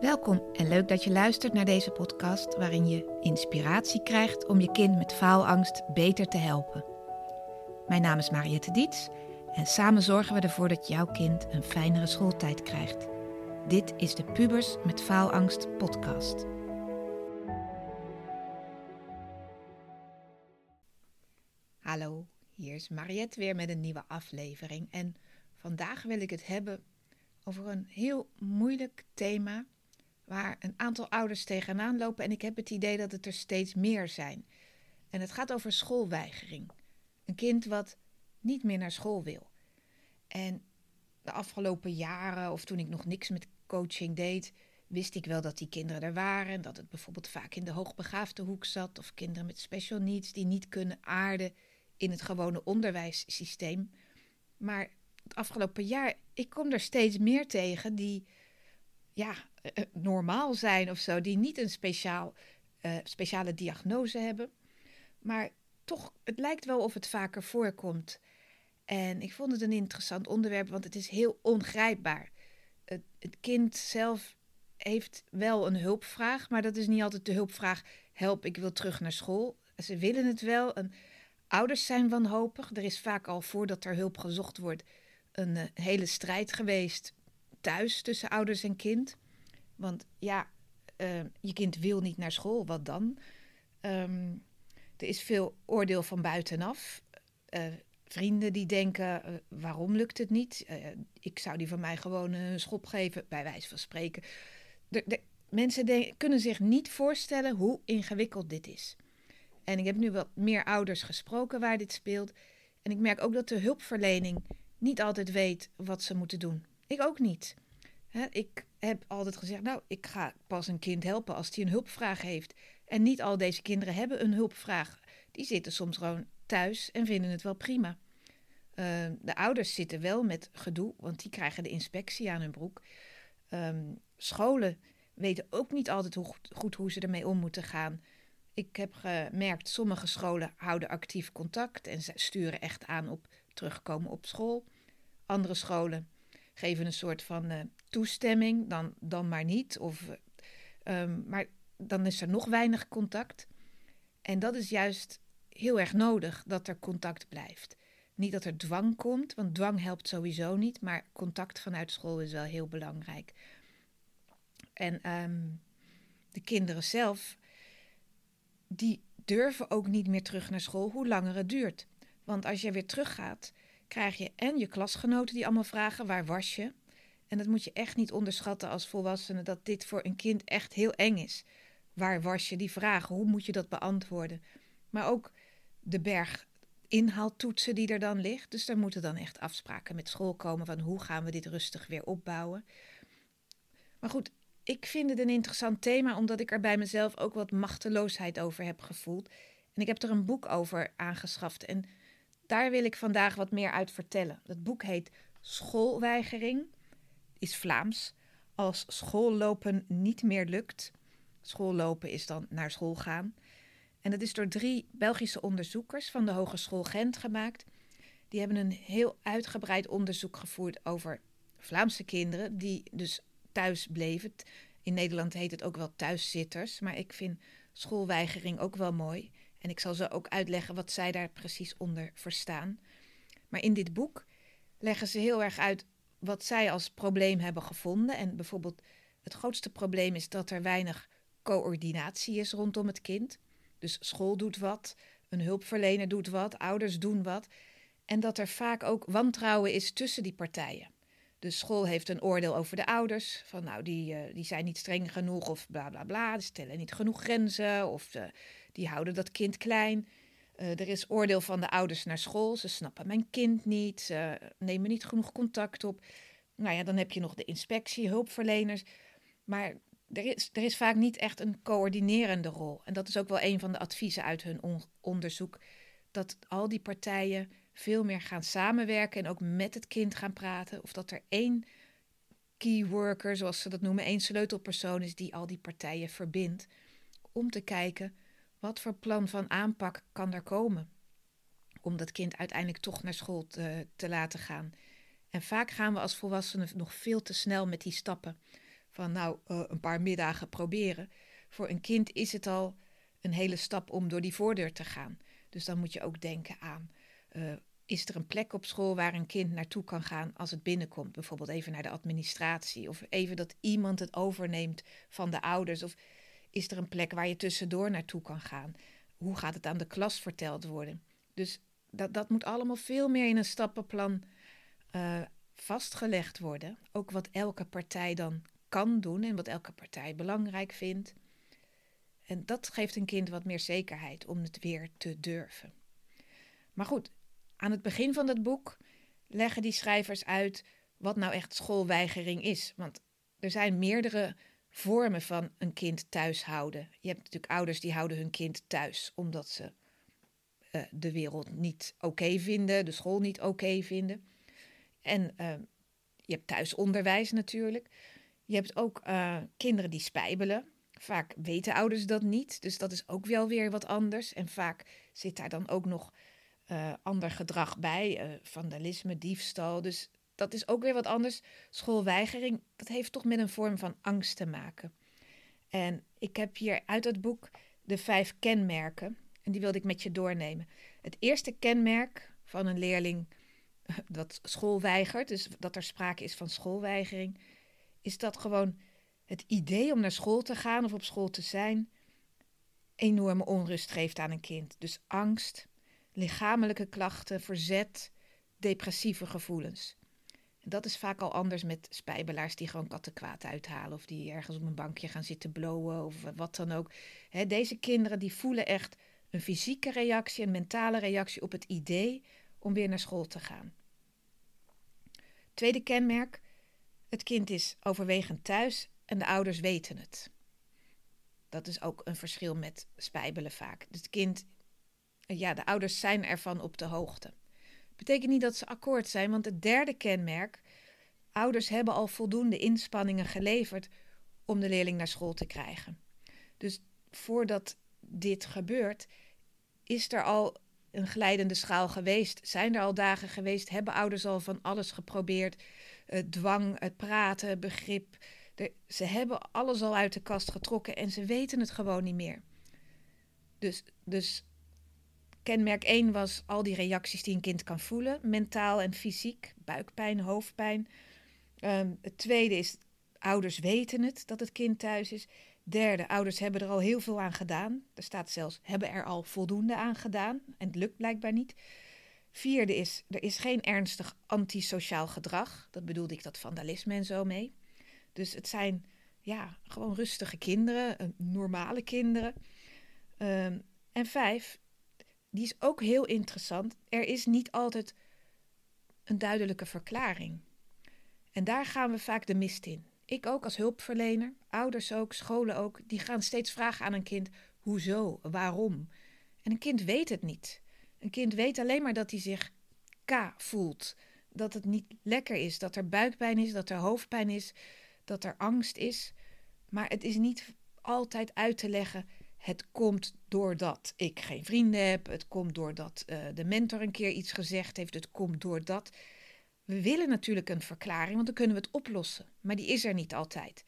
Welkom en leuk dat je luistert naar deze podcast waarin je inspiratie krijgt om je kind met faalangst beter te helpen. Mijn naam is Mariette Diets en samen zorgen we ervoor dat jouw kind een fijnere schooltijd krijgt. Dit is de Pubers met Faalangst podcast. Hallo, hier is Mariette weer met een nieuwe aflevering en vandaag wil ik het hebben over een heel moeilijk thema waar een aantal ouders tegenaan lopen en ik heb het idee dat het er steeds meer zijn. En het gaat over schoolweigering. Een kind wat niet meer naar school wil. En de afgelopen jaren, of toen ik nog niks met coaching deed, wist ik wel dat die kinderen er waren. En dat het bijvoorbeeld vaak in de hoogbegaafde hoek zat. Of kinderen met special needs die niet kunnen aarden in het gewone onderwijssysteem. Maar het afgelopen jaar, ik kom er steeds meer tegen die ja, normaal zijn of zo, die niet een speciaal, uh, speciale diagnose hebben. Maar toch, het lijkt wel of het vaker voorkomt. En ik vond het een interessant onderwerp, want het is heel ongrijpbaar. Het, kind zelf heeft wel een hulpvraag, maar dat is niet altijd de hulpvraag: help, ik wil terug naar school. Ze willen het wel. Ouders zijn wanhopig. Er is vaak al voordat er hulp gezocht wordt een hele strijd geweest thuis tussen ouders en kind. Want ja, uh, je kind wil niet naar school, wat dan? Um, er is veel oordeel van buitenaf. Uh, vrienden die denken, uh, waarom lukt het niet? ik zou die van mij gewoon een schop geven, bij wijze van spreken. De, mensen kunnen zich niet voorstellen hoe ingewikkeld dit is. En ik heb nu wat meer ouders gesproken waar dit speelt. En ik merk ook dat de hulpverlening niet altijd weet wat ze moeten doen. Ik ook niet. Ik heb altijd gezegd, nou, ik ga pas een kind helpen als hij een hulpvraag heeft. En niet al deze kinderen hebben een hulpvraag. Die zitten soms gewoon thuis en vinden het wel prima. Uh, de ouders zitten wel met gedoe, want die krijgen de inspectie aan hun broek. Um, scholen weten ook niet altijd hoe, goed hoe ze ermee om moeten gaan. Ik heb gemerkt, sommige scholen houden actief contact en sturen echt aan op terugkomen op school. Andere scholen geven een soort van uh, toestemming, dan, dan maar niet. Of, um, maar dan is er nog weinig contact. En dat is juist heel erg nodig dat er contact blijft. Niet dat er dwang komt, want dwang helpt sowieso niet, maar contact vanuit school is wel heel belangrijk. En um, de kinderen zelf, die durven ook niet meer terug naar school hoe langer het duurt. Want als je weer teruggaat, krijg je en je klasgenoten die allemaal vragen: waar was je? En dat moet je echt niet onderschatten als volwassene, dat dit voor een kind echt heel eng is. Waar was je? Die vragen, hoe moet je dat beantwoorden? Maar ook de berg inhaaltoetsen die er dan ligt. Dus daar moeten dan echt afspraken met school komen van hoe gaan we dit rustig weer opbouwen. Maar goed, ik vind het een interessant thema omdat ik er bij mezelf ook wat machteloosheid over heb gevoeld. En ik heb er een boek over aangeschaft en daar wil ik vandaag wat meer uit vertellen. Het boek heet Schoolweigering, is Vlaams. Als schoollopen niet meer lukt. Schoollopen is dan naar school gaan. En dat is door drie Belgische onderzoekers van de Hogeschool Gent gemaakt. Die hebben een heel uitgebreid onderzoek gevoerd over Vlaamse kinderen die dus thuis bleven. In Nederland heet het ook wel thuiszitters, maar ik vind schoolweigering ook wel mooi. En ik zal ze ook uitleggen wat zij daar precies onder verstaan. Maar in dit boek leggen ze heel erg uit wat zij als probleem hebben gevonden. En bijvoorbeeld het grootste probleem is dat er weinig coördinatie is rondom het kind. Dus school doet wat, een hulpverlener doet wat, ouders doen wat. En dat er vaak ook wantrouwen is tussen die partijen. De school heeft een oordeel over de ouders. Van nou, die, uh, die zijn niet streng genoeg of bla bla bla. Die stellen niet genoeg grenzen of uh, die houden dat kind klein. Uh, er is oordeel van de ouders naar school. Ze snappen mijn kind niet. Ze nemen niet genoeg contact op. Nou ja, dan heb je nog de inspectie, hulpverleners. Maar er is, er is vaak niet echt een coördinerende rol. En dat is ook wel een van de adviezen uit hun on onderzoek. Dat al die partijen veel meer gaan samenwerken en ook met het kind gaan praten. Of dat er één key worker, zoals ze dat noemen, één sleutelpersoon is die al die partijen verbindt. Om te kijken wat voor plan van aanpak kan er komen om dat kind uiteindelijk toch naar school te, te laten gaan. En vaak gaan we als volwassenen nog veel te snel met die stappen. van nou uh, een paar middagen proberen. Voor een kind is het al een hele stap om door die voordeur te gaan. Dus dan moet je ook denken aan uh, is er een plek op school waar een kind naartoe kan gaan als het binnenkomt? Bijvoorbeeld even naar de administratie of even dat iemand het overneemt van de ouders. Of is er een plek waar je tussendoor naartoe kan gaan? Hoe gaat het aan de klas verteld worden? Dus dat, dat moet allemaal veel meer in een stappenplan uh, vastgelegd worden. Ook wat elke partij dan kan doen en wat elke partij belangrijk vindt. En dat geeft een kind wat meer zekerheid om het weer te durven. Maar goed, aan het begin van het boek leggen die schrijvers uit wat nou echt schoolweigering is. Want er zijn meerdere vormen van een kind thuis houden. Je hebt natuurlijk ouders die houden hun kind thuis omdat ze uh, de wereld niet oké vinden, de school niet oké vinden. En uh, je hebt thuisonderwijs natuurlijk. Je hebt ook uh, kinderen die spijbelen. Vaak weten ouders dat niet, dus dat is ook wel weer wat anders. En vaak zit daar dan ook nog uh, ander gedrag bij, vandalisme, diefstal. Dus dat is ook weer wat anders. Schoolweigering, dat heeft toch met een vorm van angst te maken. En ik heb hier uit het boek de vijf kenmerken. En die wilde ik met je doornemen. Het eerste kenmerk van een leerling dat school weigert, dus dat er sprake is van schoolweigering, is dat gewoon het idee om naar school te gaan of op school te zijn enorme onrust geeft aan een kind. Dus angst, lichamelijke klachten, verzet, depressieve gevoelens. Dat is vaak al anders met spijbelaars die gewoon kattenkwaad uithalen of die ergens op een bankje gaan zitten blowen of wat dan ook. deze kinderen die voelen echt een fysieke reactie, een mentale reactie op het idee om weer naar school te gaan. Tweede kenmerk: het kind is overwegend thuis en de ouders weten het. Dat is ook een verschil met spijbelen vaak. Het kind ja, de ouders zijn ervan op de hoogte. Betekent niet dat ze akkoord zijn, want het derde kenmerk, ouders hebben al voldoende inspanningen geleverd om de leerling naar school te krijgen. Dus voordat dit gebeurt, is er al een glijdende schaal geweest? Zijn er al dagen geweest? Hebben ouders al van alles geprobeerd? Het dwang, het praten, begrip. ze hebben alles al uit de kast getrokken en ze weten het gewoon niet meer. Dus, dus Kenmerk 1 was al die reacties die een kind kan voelen, mentaal en fysiek, buikpijn, hoofdpijn. Um, het tweede is, ouders weten het dat het kind thuis is. Derde, ouders hebben er al heel veel aan gedaan. Er staat zelfs, hebben er al voldoende aan gedaan. En het lukt blijkbaar niet. Vierde is, er is geen ernstig antisociaal gedrag. Dat bedoelde ik dat vandalisme en zo mee. Dus het zijn ja, gewoon rustige kinderen, normale kinderen. Um, en vijf, die is ook heel interessant. Er is niet altijd een duidelijke verklaring. En daar gaan we vaak de mist in. Ik ook als hulpverlener, ouders ook, scholen ook, die gaan steeds vragen aan een kind: hoezo, waarom? En een kind weet het niet. Een kind weet alleen maar dat hij zich K voelt. Dat het niet lekker is, dat er buikpijn is, dat er hoofdpijn is, dat er angst is. Maar het is niet altijd uit te leggen het komt doordat ik geen vrienden heb. Het komt doordat uh, de mentor een keer iets gezegd heeft. Het komt doordat. We willen natuurlijk een verklaring, want dan kunnen we het oplossen. Maar die is er niet altijd.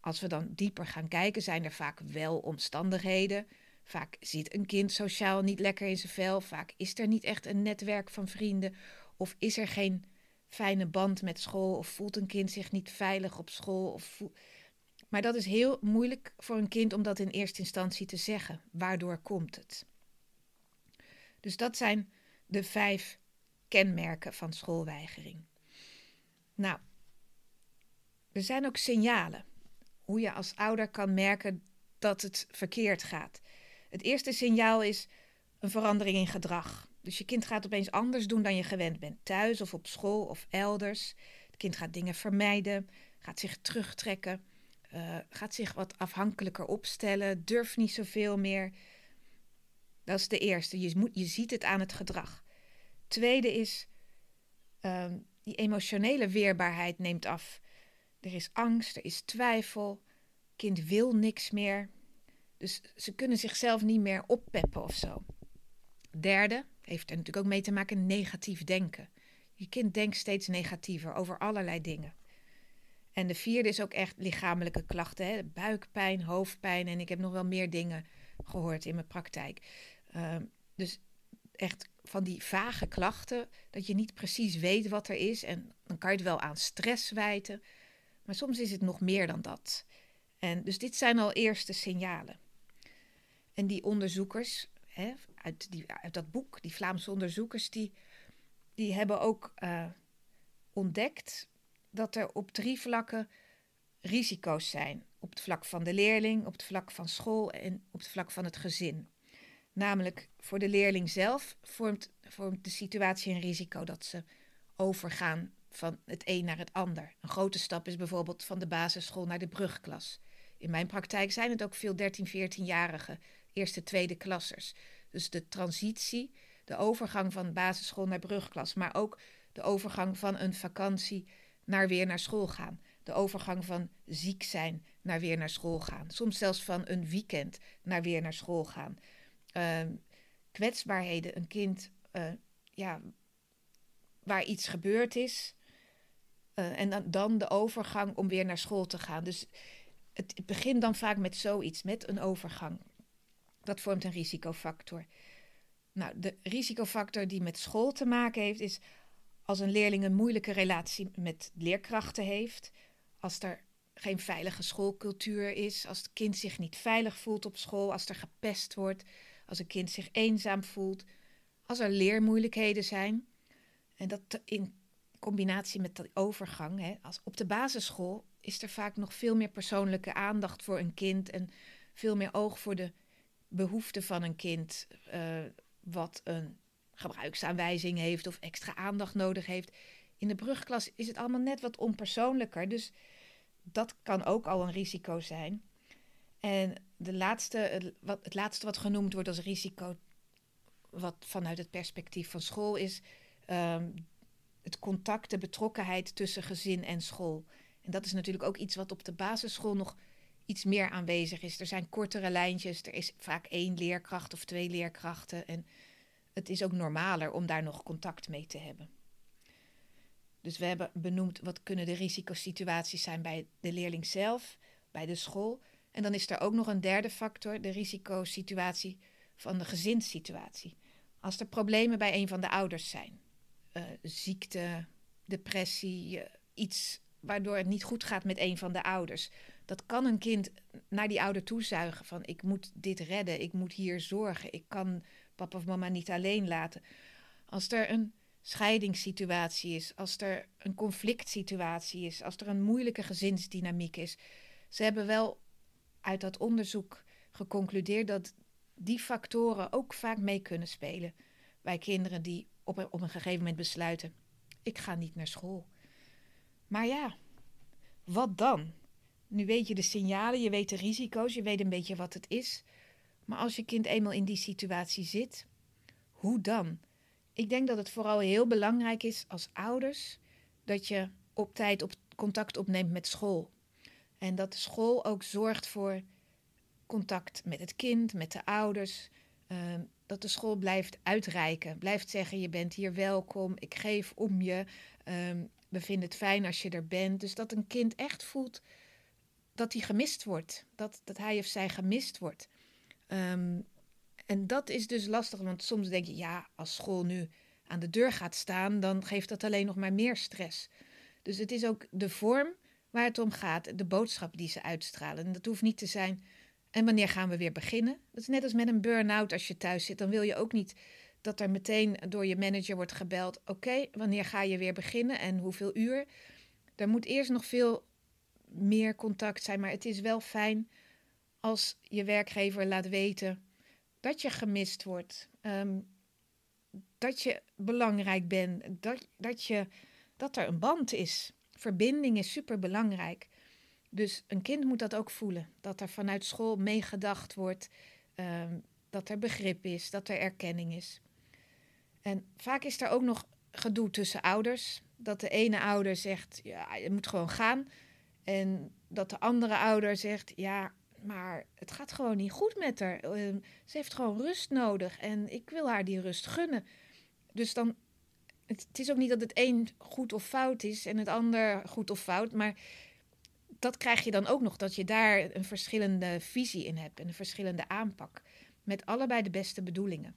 Als we dan dieper gaan kijken, zijn er vaak wel omstandigheden. Vaak zit een kind sociaal niet lekker in zijn vel. Vaak is er niet echt een netwerk van vrienden. Of is er geen fijne band met school. Of voelt een kind zich niet veilig op school. Of voelt maar dat is heel moeilijk voor een kind om dat in eerste instantie te zeggen. Waardoor komt het? Dus dat zijn de vijf kenmerken van schoolweigering. Nou, er zijn ook signalen hoe je als ouder kan merken dat het verkeerd gaat. Het eerste signaal is een verandering in gedrag. Dus je kind gaat opeens anders doen dan je gewend bent, thuis of op school of elders. Het kind gaat dingen vermijden, gaat zich terugtrekken. Uh, gaat zich wat afhankelijker opstellen, durft niet zoveel meer. Dat is de eerste. Je, moet, je ziet het aan het gedrag. Tweede is, uh, die emotionele weerbaarheid neemt af. Er is angst, er is twijfel. Kind wil niks meer. Dus ze kunnen zichzelf niet meer oppeppen of zo. Derde, heeft er natuurlijk ook mee te maken, negatief denken. Je kind denkt steeds negatiever over allerlei dingen. En de vierde is ook echt lichamelijke klachten. Hè? Buikpijn, hoofdpijn en ik heb nog wel meer dingen gehoord in mijn praktijk. Ehm, dus echt van die vage klachten, dat je niet precies weet wat er is. En dan kan je het wel aan stress wijten. Maar soms is het nog meer dan dat. En dus dit zijn al eerste signalen. En die onderzoekers, hè, uit, die, dat boek, die Vlaamse onderzoekers, die, die hebben ook uh, ontdekt dat er op drie vlakken risico's zijn. Op het vlak van de leerling, op het vlak van school en op het vlak van het gezin. Namelijk voor de leerling zelf vormt, vormt de situatie een risico dat ze overgaan van het een naar het ander. Een grote stap is bijvoorbeeld van de basisschool naar de brugklas. In mijn praktijk zijn het ook veel 13, 14-jarige eerste, tweede klassers. Dus de transitie, de overgang van basisschool naar brugklas, maar ook de overgang van een vakantie naar weer naar school gaan. De overgang van ziek zijn naar weer naar school gaan. Soms zelfs van een weekend naar weer naar school gaan. Uh, kwetsbaarheden, een kind uh, ja, waar iets gebeurd is. Uh, en dan, dan de overgang om weer naar school te gaan. Dus het, het begint dan vaak met zoiets, met een overgang. Dat vormt een risicofactor. Nou, de risicofactor die met school te maken heeft, is als een leerling een moeilijke relatie met leerkrachten heeft, als er geen veilige schoolcultuur is, als het kind zich niet veilig voelt op school, als er gepest wordt, als een kind zich eenzaam voelt, als er leermoeilijkheden zijn. En dat in combinatie met de overgang, hè, als op de basisschool is er vaak nog veel meer persoonlijke aandacht voor een kind en veel meer oog voor de behoeften van een kind, uh, wat een gebruiksaanwijzing heeft of extra aandacht nodig heeft. In de brugklas is het allemaal net wat onpersoonlijker, dus dat kan ook al een risico zijn. En de laatste, het, laatste wat genoemd wordt als risico, wat vanuit het perspectief van school is, um, het contact, de betrokkenheid tussen gezin en school. En dat is natuurlijk ook iets wat op de basisschool nog iets meer aanwezig is. Er zijn kortere lijntjes, er is vaak één leerkracht of twee leerkrachten. En het is ook normaler om daar nog contact mee te hebben. Dus we hebben benoemd wat kunnen de risicosituaties zijn bij de leerling zelf, bij de school. En dan is er ook nog een derde factor, de risicosituatie van de gezinssituatie. Als er problemen bij een van de ouders zijn, uh, ziekte, depressie, iets waardoor het niet goed gaat met een van de ouders. Dat kan een kind naar die ouder toezuigen van ik moet dit redden, ik moet hier zorgen, ik kan papa of mama niet alleen laten. Als er een scheidingssituatie is, als er een conflict situatie is, als er een moeilijke gezinsdynamiek is. Ze hebben wel uit dat onderzoek geconcludeerd dat die factoren ook vaak mee kunnen spelen bij kinderen die op een, op een gegeven moment besluiten: ik ga niet naar school. Maar ja, wat dan? Nu weet je de signalen, je weet de risico's, je weet een beetje wat het is. Maar als je kind eenmaal in die situatie zit, hoe dan? Ik denk dat het vooral heel belangrijk is als ouders dat je op tijd op contact opneemt met school. En dat de school ook zorgt voor contact met het kind, met de ouders. Uh, dat de school blijft uitreiken, blijft zeggen: je bent hier welkom, ik geef om je. Uh, we vinden het fijn als je er bent. Dus dat een kind echt voelt dat hij gemist wordt, dat, dat hij of zij gemist wordt. Um, en dat is dus lastig, want soms denk je, ja, als school nu aan de deur gaat staan, dan geeft dat alleen nog maar meer stress. Dus het is ook de vorm waar het om gaat, de boodschap die ze uitstralen. En dat hoeft niet te zijn. En wanneer gaan we weer beginnen? Dat is net als met een burn-out als je thuis zit. Dan wil je ook niet dat er meteen door je manager wordt gebeld: Oké, wanneer ga je weer beginnen en hoeveel uur? Er moet eerst nog veel meer contact zijn, maar het is wel fijn als je werkgever laat weten dat je gemist wordt, um, dat je belangrijk bent, dat, dat, je, dat er een band is. Verbinding is super belangrijk. Dus een kind moet dat ook voelen. Dat er vanuit school meegedacht wordt, um, dat er begrip is, dat er erkenning is. En vaak is er ook nog gedoe tussen ouders. Dat de ene ouder zegt, ja, je moet gewoon gaan. En dat de andere ouder zegt, ja, maar het gaat gewoon niet goed met haar. Ehm, ze heeft gewoon rust nodig en ik wil haar die rust gunnen. Dus dan, het, is ook niet dat het een goed of fout is en het ander goed of fout, maar dat krijg je dan ook nog, dat je daar een verschillende visie in hebt en een verschillende aanpak. Met allebei de beste bedoelingen.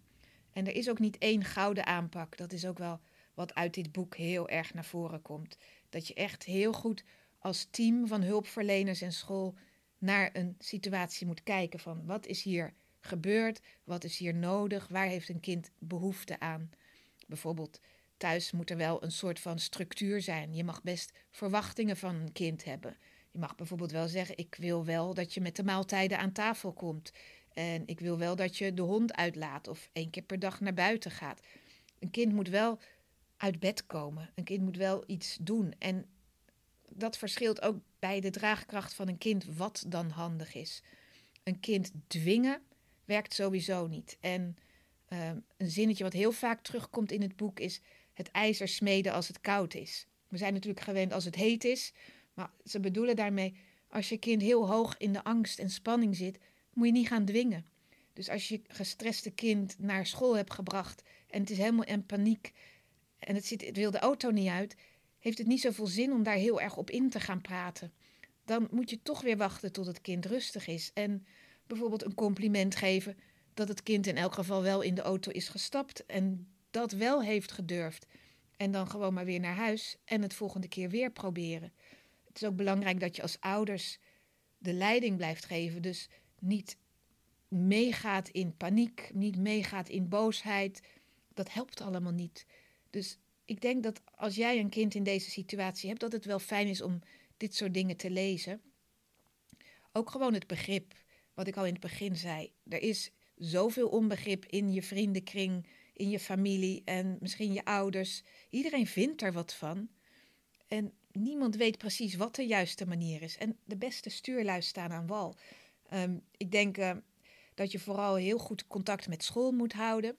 En er is ook niet één gouden aanpak. Dat is ook wel wat uit dit boek heel erg naar voren komt. Dat je echt heel goed als team van hulpverleners en school naar een situatie moet kijken van wat is hier gebeurd, wat is hier nodig, waar heeft een kind behoefte aan. Bijvoorbeeld thuis moet er wel een soort van structuur zijn. Je mag best verwachtingen van een kind hebben. Je mag bijvoorbeeld wel zeggen: Ik wil wel dat je met de maaltijden aan tafel komt. En ik wil wel dat je de hond uitlaat of één keer per dag naar buiten gaat. Een kind moet wel uit bed komen. Een kind moet wel iets doen. En dat verschilt ook bij de draagkracht van een kind wat dan handig is. Een kind dwingen werkt sowieso niet. En uh, een zinnetje wat heel vaak terugkomt in het boek is het ijzer smeden als het koud is. We zijn natuurlijk gewend als het heet is, maar ze bedoelen daarmee als je kind heel hoog in de angst en spanning zit, moet je niet gaan dwingen. Dus als je gestreste kind naar school hebt gebracht en het is helemaal in paniek en het, zit, het wil de auto niet uit, heeft het niet zoveel zin om daar heel erg op in te gaan praten. Dan moet je toch weer wachten tot het kind rustig is. En bijvoorbeeld een compliment geven dat het kind in elk geval wel in de auto is gestapt en dat wel heeft gedurfd. En dan gewoon maar weer naar huis en het volgende keer weer proberen. Het is ook belangrijk dat je als ouders de leiding blijft geven. Dus niet meegaat in paniek, niet meegaat in boosheid. Dat helpt allemaal niet. Dus ik denk dat als jij een kind in deze situatie hebt, dat het wel fijn is om dit soort dingen te lezen. Ook gewoon het begrip, wat ik al in het begin zei. Er is zoveel onbegrip in je vriendenkring, in je familie en misschien je ouders. Iedereen vindt er wat van. En niemand weet precies wat de juiste manier is. En de beste stuurlui staan aan wal. Um, ik denk uh, dat je vooral heel goed contact met school moet houden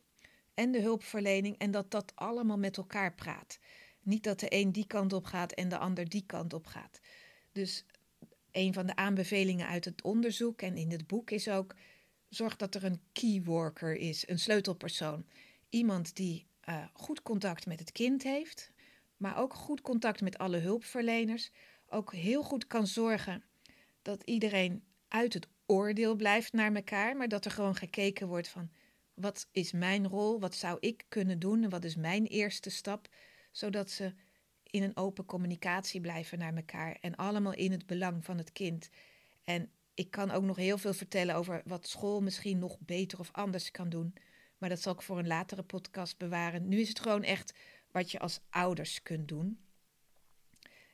en de hulpverlening en dat dat allemaal met elkaar praat. Niet dat de een die kant op gaat en de ander die kant op gaat. Dus een van de aanbevelingen uit het onderzoek en in het boek is ook: zorg dat er een key worker is, een sleutelpersoon. Iemand die uh, goed contact met het kind heeft, maar ook goed contact met alle hulpverleners. Ook heel goed kan zorgen dat iedereen uit het oordeel blijft naar elkaar, maar dat er gewoon gekeken wordt van wat is mijn rol, wat zou ik kunnen doen en wat is mijn eerste stap, zodat ze in een open communicatie blijven naar elkaar en allemaal in het belang van het kind. En ik kan ook nog heel veel vertellen over wat school misschien nog beter of anders kan doen, maar dat zal ik voor een latere podcast bewaren. Nu is het gewoon echt wat je als ouders kunt doen.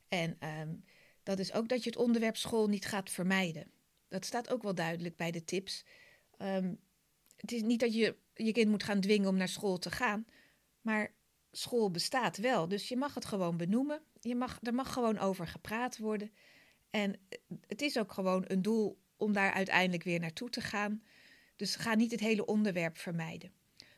En um, dat is ook dat je het onderwerp school niet gaat vermijden. Dat staat ook wel duidelijk bij de tips. Um, het is niet dat je je kind moet gaan dwingen om naar school te gaan, maar school bestaat wel. Dus je mag het gewoon benoemen. Je mag, er mag gewoon over gepraat worden. En het is ook gewoon een doel om daar uiteindelijk weer naartoe te gaan. Dus ga niet het hele onderwerp vermijden.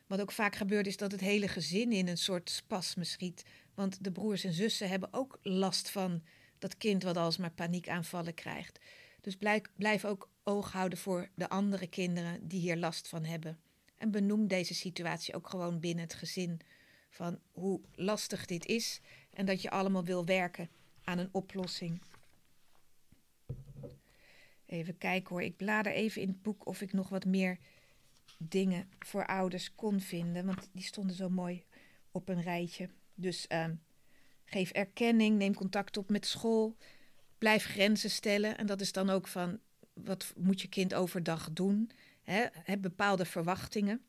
Wat ook vaak gebeurt is dat het hele gezin in een soort spasme schiet. Want de broers en zussen hebben ook last van dat kind wat alsmaar paniekaanvallen krijgt. Dus blijf, blijf ook oog houden voor de andere kinderen die hier last van hebben. En benoem deze situatie ook gewoon binnen het gezin. Van hoe lastig dit is en dat je allemaal wil werken aan een oplossing. Even kijken hoor. Ik blader even in het boek of ik nog wat meer dingen voor ouders kon vinden. Want die stonden zo mooi op een rijtje. Dus uh, geef erkenning, neem contact op met school. Blijf grenzen stellen. En dat is dan ook van wat moet je kind overdag doen? He, heb bepaalde verwachtingen.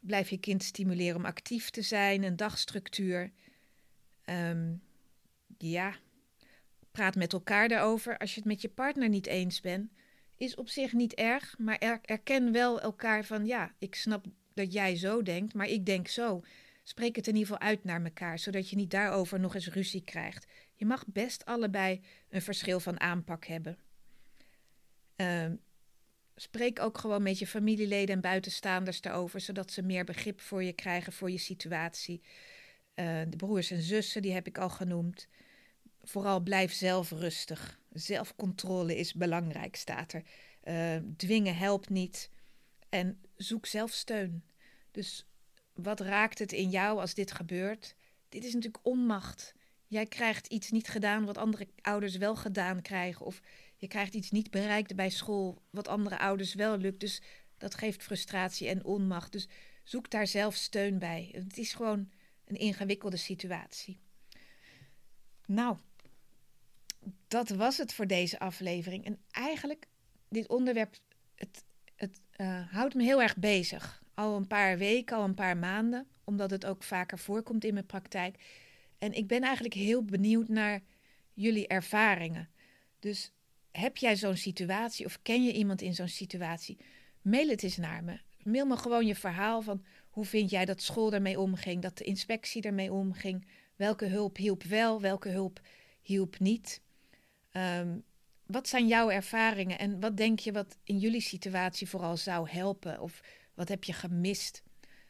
Blijf je kind stimuleren om actief te zijn, een dagstructuur. Um, ja, praat met elkaar daarover. Als je het met je partner niet eens bent, is op zich niet erg, maar erken wel elkaar van ja, ik snap dat jij zo denkt, maar ik denk zo. Spreek het in ieder geval uit naar elkaar, zodat je niet daarover nog eens ruzie krijgt. Je mag best allebei een verschil van aanpak hebben. Uh, spreek ook gewoon met je familieleden en buitenstaanders daarover, zodat ze meer begrip voor je krijgen, voor je situatie. Uh, de broers en zussen, die heb ik al genoemd. Vooral blijf zelf rustig. Zelfcontrole is belangrijk, staat er. Uh, dwingen helpt niet. En zoek zelf steun. Dus wat raakt het in jou als dit gebeurt? Dit is natuurlijk onmacht. Jij krijgt iets niet gedaan wat andere ouders wel gedaan krijgen. Of je krijgt iets niet bereikt bij school wat andere ouders wel lukt. Dus dat geeft frustratie en onmacht. Dus zoek daar zelf steun bij. Het is gewoon een ingewikkelde situatie. Nou, dat was het voor deze aflevering. En eigenlijk, dit onderwerp, het, het uh, houdt me heel erg bezig. Al een paar weken, al een paar maanden, omdat het ook vaker voorkomt in mijn praktijk. En ik ben eigenlijk heel benieuwd naar jullie ervaringen. Dus heb jij zo'n situatie of ken je iemand in zo'n situatie? Mail het eens naar me. Mail me gewoon je verhaal van hoe vind jij dat school daarmee omging, dat de inspectie daarmee omging. Welke hulp hielp wel, welke hulp hielp niet. Um, wat zijn jouw ervaringen en wat denk je wat in jullie situatie vooral zou helpen? Of wat heb je gemist?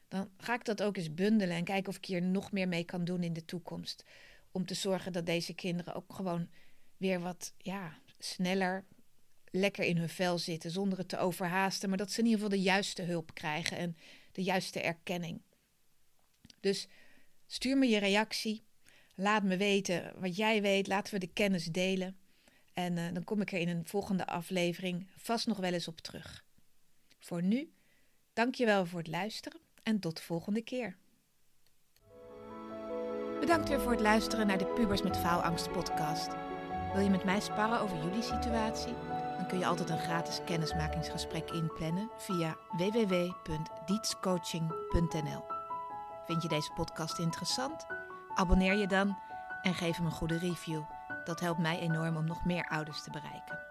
Dan ga ik dat ook eens bundelen en kijken of ik hier nog meer mee kan doen in de toekomst. Om te zorgen dat deze kinderen ook gewoon weer wat ja, sneller lekker in hun vel zitten zonder het te overhaasten. Maar dat ze in ieder geval de juiste hulp krijgen en de juiste erkenning. Dus stuur me je reactie. Laat me weten wat jij weet. Laten we de kennis delen. En uh, dan kom ik er in een volgende aflevering vast nog wel eens op terug. Voor nu, dankjewel voor het luisteren en tot de volgende keer. Bedankt weer voor het luisteren naar de Pubers met Faalangst podcast. Wil je met mij sparren over jullie situatie? Dan kun je altijd een gratis kennismakingsgesprek inplannen via www.dietscoaching.nl. Vind je deze podcast interessant? Abonneer je dan en geef hem een goede review. Dat helpt mij enorm om nog meer ouders te bereiken.